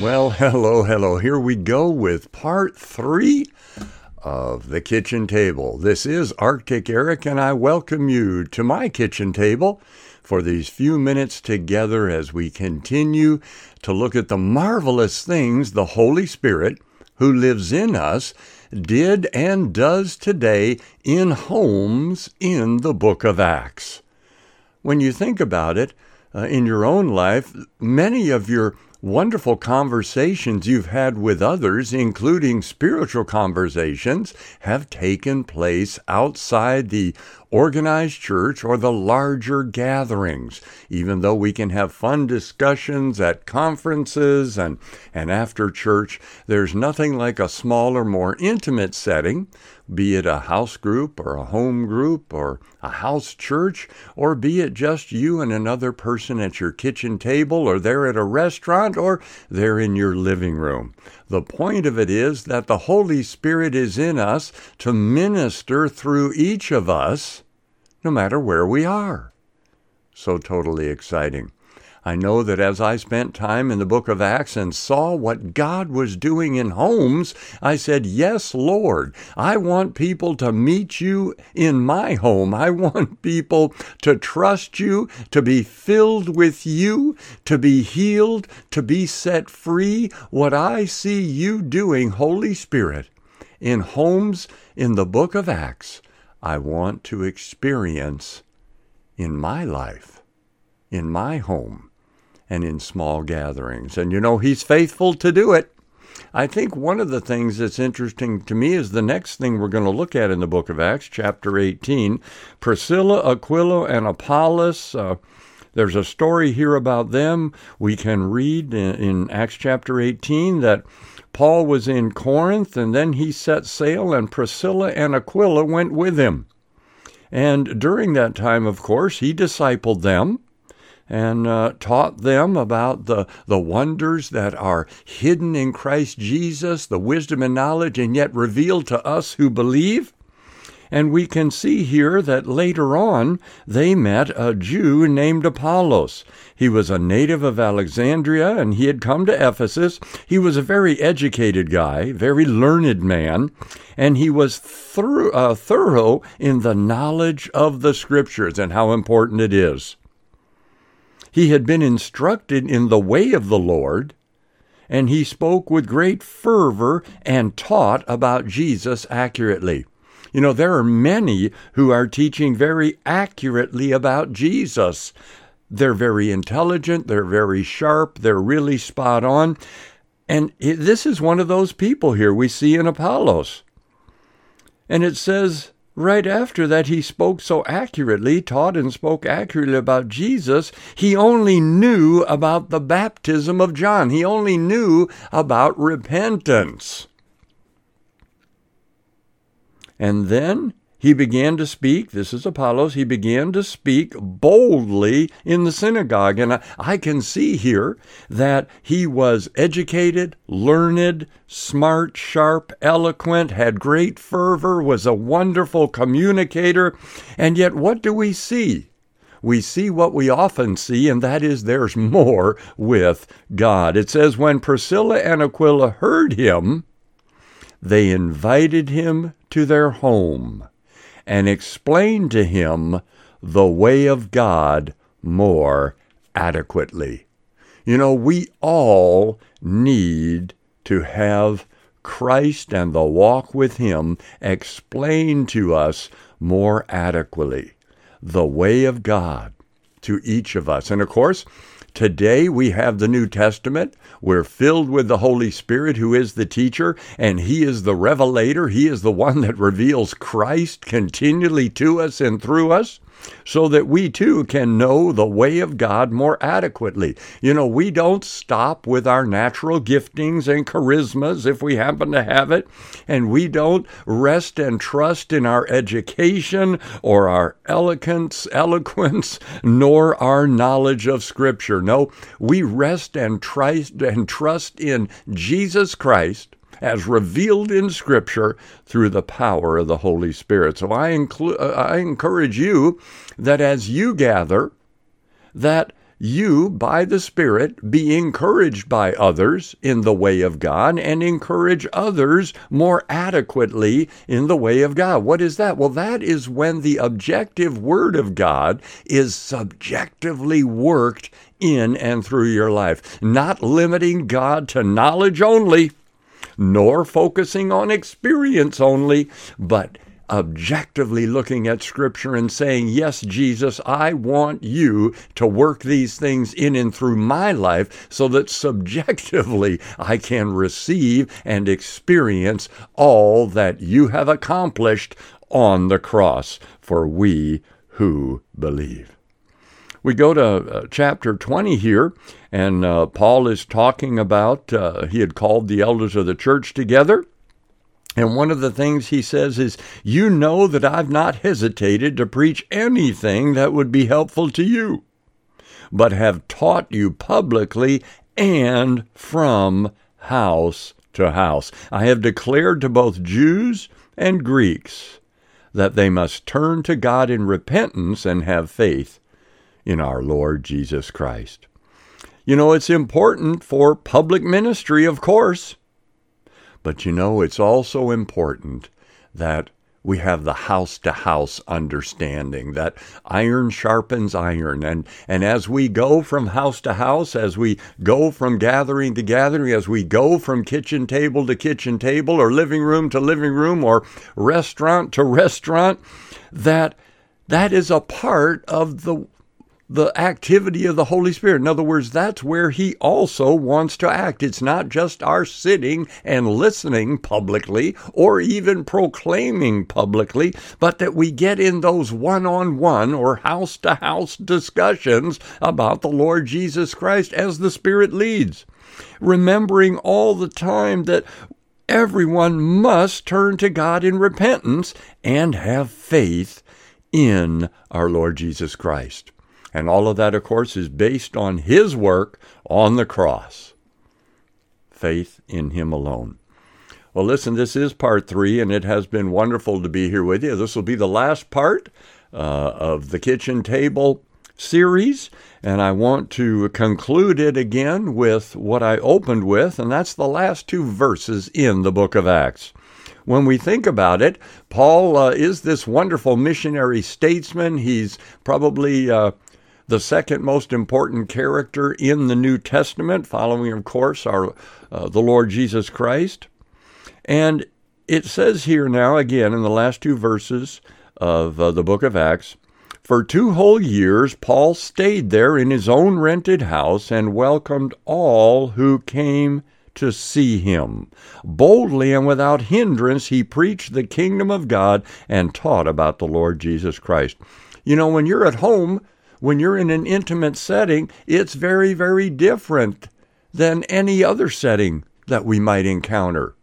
Well, hello, hello. Here we go with part three of the kitchen table. This is Arctic Eric, and I welcome you to my kitchen table for these few minutes together as we continue to look at the marvelous things the Holy Spirit, who lives in us, did and does today in homes in the book of Acts. When you think about it, uh, in your own life, many of your wonderful conversations you've had with others, including spiritual conversations, have taken place outside the organized church or the larger gatherings. Even though we can have fun discussions at conferences and, and after church, there's nothing like a smaller, more intimate setting be it a house group or a home group or a house church, or be it just you and another person at your kitchen table or there at a restaurant or there in your living room. The point of it is that the Holy Spirit is in us to minister through each of us, no matter where we are. So totally exciting. I know that as I spent time in the book of Acts and saw what God was doing in homes, I said, Yes, Lord, I want people to meet you in my home. I want people to trust you, to be filled with you, to be healed, to be set free. What I see you doing, Holy Spirit, in homes in the book of Acts, I want to experience in my life, in my home and in small gatherings. And you know, he's faithful to do it. I think one of the things that's interesting to me is the next thing we're going to look at in the book of Acts, chapter 18. Priscilla, Aquila, and Apollos. Uh, there's a story here about them. We can read in, in Acts chapter 18 that Paul was in Corinth and then he set sail, and Priscilla and Aquila went with him. And during that time, of course, he discipled them and uh, taught them about the, the wonders that are hidden in Christ Jesus, the wisdom and knowledge, and yet revealed to us who believe. And we can see here that later on they met a Jew named Apollos. He was a native of Alexandria and he had come to Ephesus. He was a very educated guy, very learned man, and he was uh, thorough in the knowledge of the scriptures and how important it is. He had been instructed in the way of the Lord, and he spoke with great fervor and taught about Jesus accurately. You know, there are many who are teaching very accurately about Jesus. They're very intelligent, they're very sharp, they're really spot on. And this is one of those people here we see in Apollos. And it says Right after that, he spoke so accurately, taught and spoke accurately about Jesus. He only knew about the baptism of John. He only knew about repentance. And then he began to speak, this is Apollos, he began to speak boldly in the synagogue. And I, I, can see here that he was educated, learned, smart, sharp, eloquent, had great fervor, was a wonderful communicator. And yet, what do we see? we see what we often see, and that is there's more with God. It says, When Priscilla and Aquila heard him, they invited him to their home and explain to him the way of God more adequately. You know, we all need to have Christ and the walk with Him explained to us more adequately. The way of God to each of us. And of course, Today we have the New Testament. We're filled with the Holy Spirit, who is the teacher, and He is the revelator. He is the one that reveals Christ continually to us and through us so that we too can know the way of God more adequately. You know, we don't stop with our natural giftings and charismas if we happen to have it, and we don't rest and trust in our education or our eloquence, eloquence, nor our knowledge of Scripture. No, we rest and trust and trust in Jesus Christ as revealed in Scripture through the power of the Holy Spirit. So I, inclu- uh, I encourage you that as you gather, that you, by the Spirit, be encouraged by others in the way of God and encourage others more adequately in the way of God. What is that? Well, that is when the objective Word of God is subjectively worked in and through your life, not limiting God to knowledge only, nor focusing on experience only, but objectively looking at Scripture and saying, Yes, Jesus, I want you to work these things in and through my life so that subjectively I can receive and experience all that you have accomplished on the cross for we who believe. We go to uh, chapter 20 here, and uh, Paul is talking about, uh, he had called the elders of the church together and one of the things he says is, You know that I've not hesitated to preach anything that would be helpful to you, but have taught you publicly and from house to house. I have declared to both Jews and Greeks that they must turn to God in repentance and have faith in our Lord Jesus Christ. You know, it's important for public ministry, of course. But you know, it's also important that we have the house to house understanding that iron sharpens iron and and as we go from house to house as we go from gathering to gathering as we go from kitchen table to kitchen table or living room to living room or restaurant to restaurant that that is a part of the the activity of the Holy Spirit. In other words, that's where He also wants to act. It's not just our sitting and listening publicly or even proclaiming publicly, but that we get in those one on one or house to house discussions about the Lord Jesus Christ as the Spirit leads. Remembering all the time that everyone must turn to God in repentance and have faith in our Lord Jesus Christ. And all of that, of course, is based on his work on the cross. Faith in him alone. Well, listen, this is part three, and it has been wonderful to be here with you. This will be the last part uh, of the kitchen table series, and I want to conclude it again with what I opened with, and that's the last two verses in the book of Acts when we think about it, Paul uh, is this wonderful missionary statesman. He's probably uh, the second most important character in the New Testament, following, of course, our uh, the Lord Jesus Christ. And it says here now, again, in the last two verses of uh, the book of Acts, for two whole years, Paul stayed there in his own rented house and welcomed all who came to see him. Boldly and without hindrance, he preached the kingdom of God and taught about the Lord Jesus Christ. You know, when you're at home, when you're in an intimate setting, it's very, very different than any other setting that we might encounter.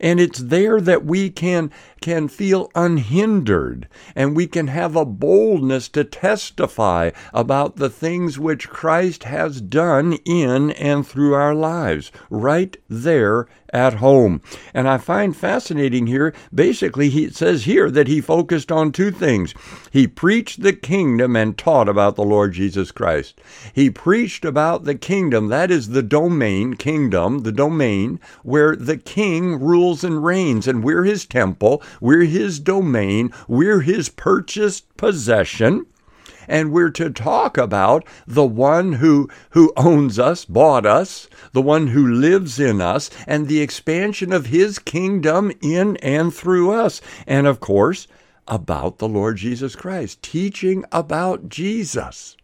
And it's there that we can, can feel unhindered and we can have a boldness to testify about the things which Christ has done in and through our lives, right there at home. And I find fascinating here, basically, he says here that he focused on two things. He preached the kingdom and taught about the Lord Jesus Christ. He preached about the kingdom, that is the domain, kingdom, the domain where the king rules and reigns, and we're his temple, we're his domain, we're his purchased possession and we're to talk about the one who, who owns us, bought us, the one who lives in us, and the expansion of his kingdom in and through us. And of course, about the Lord Jesus Christ, teaching about Jesus.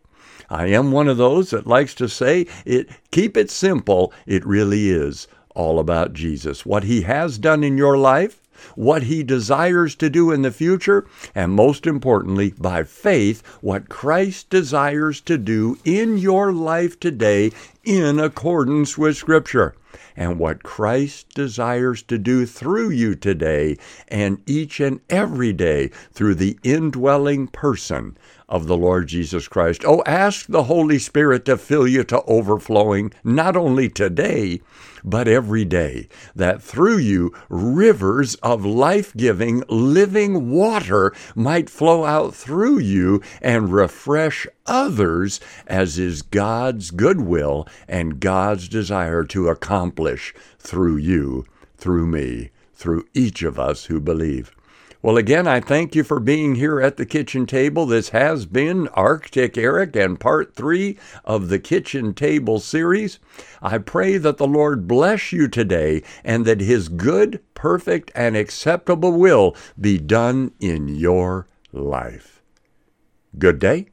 I am one of those that likes to say it keep it simple. It really is all about Jesus. What he has done in your life, what He desires to do in the future, and most importantly, by faith, what Christ desires to do in your life today in accordance with Scripture. And what Christ desires to do through you today and each and every day through the indwelling person of the Lord Jesus Christ. Oh, ask the Holy Spirit to fill you to overflowing, not only today, but every day, that through you rivers of life giving, living water might flow out through you and refresh others, as is God's goodwill and God's desire to accomplish through you, through me, through each of us who believe. Well, again, I thank you for being here at the kitchen table. This has been Arctic Eric and part three of the kitchen table series. I pray that the Lord bless you today and that his good, perfect, and acceptable will be done in your life. Good day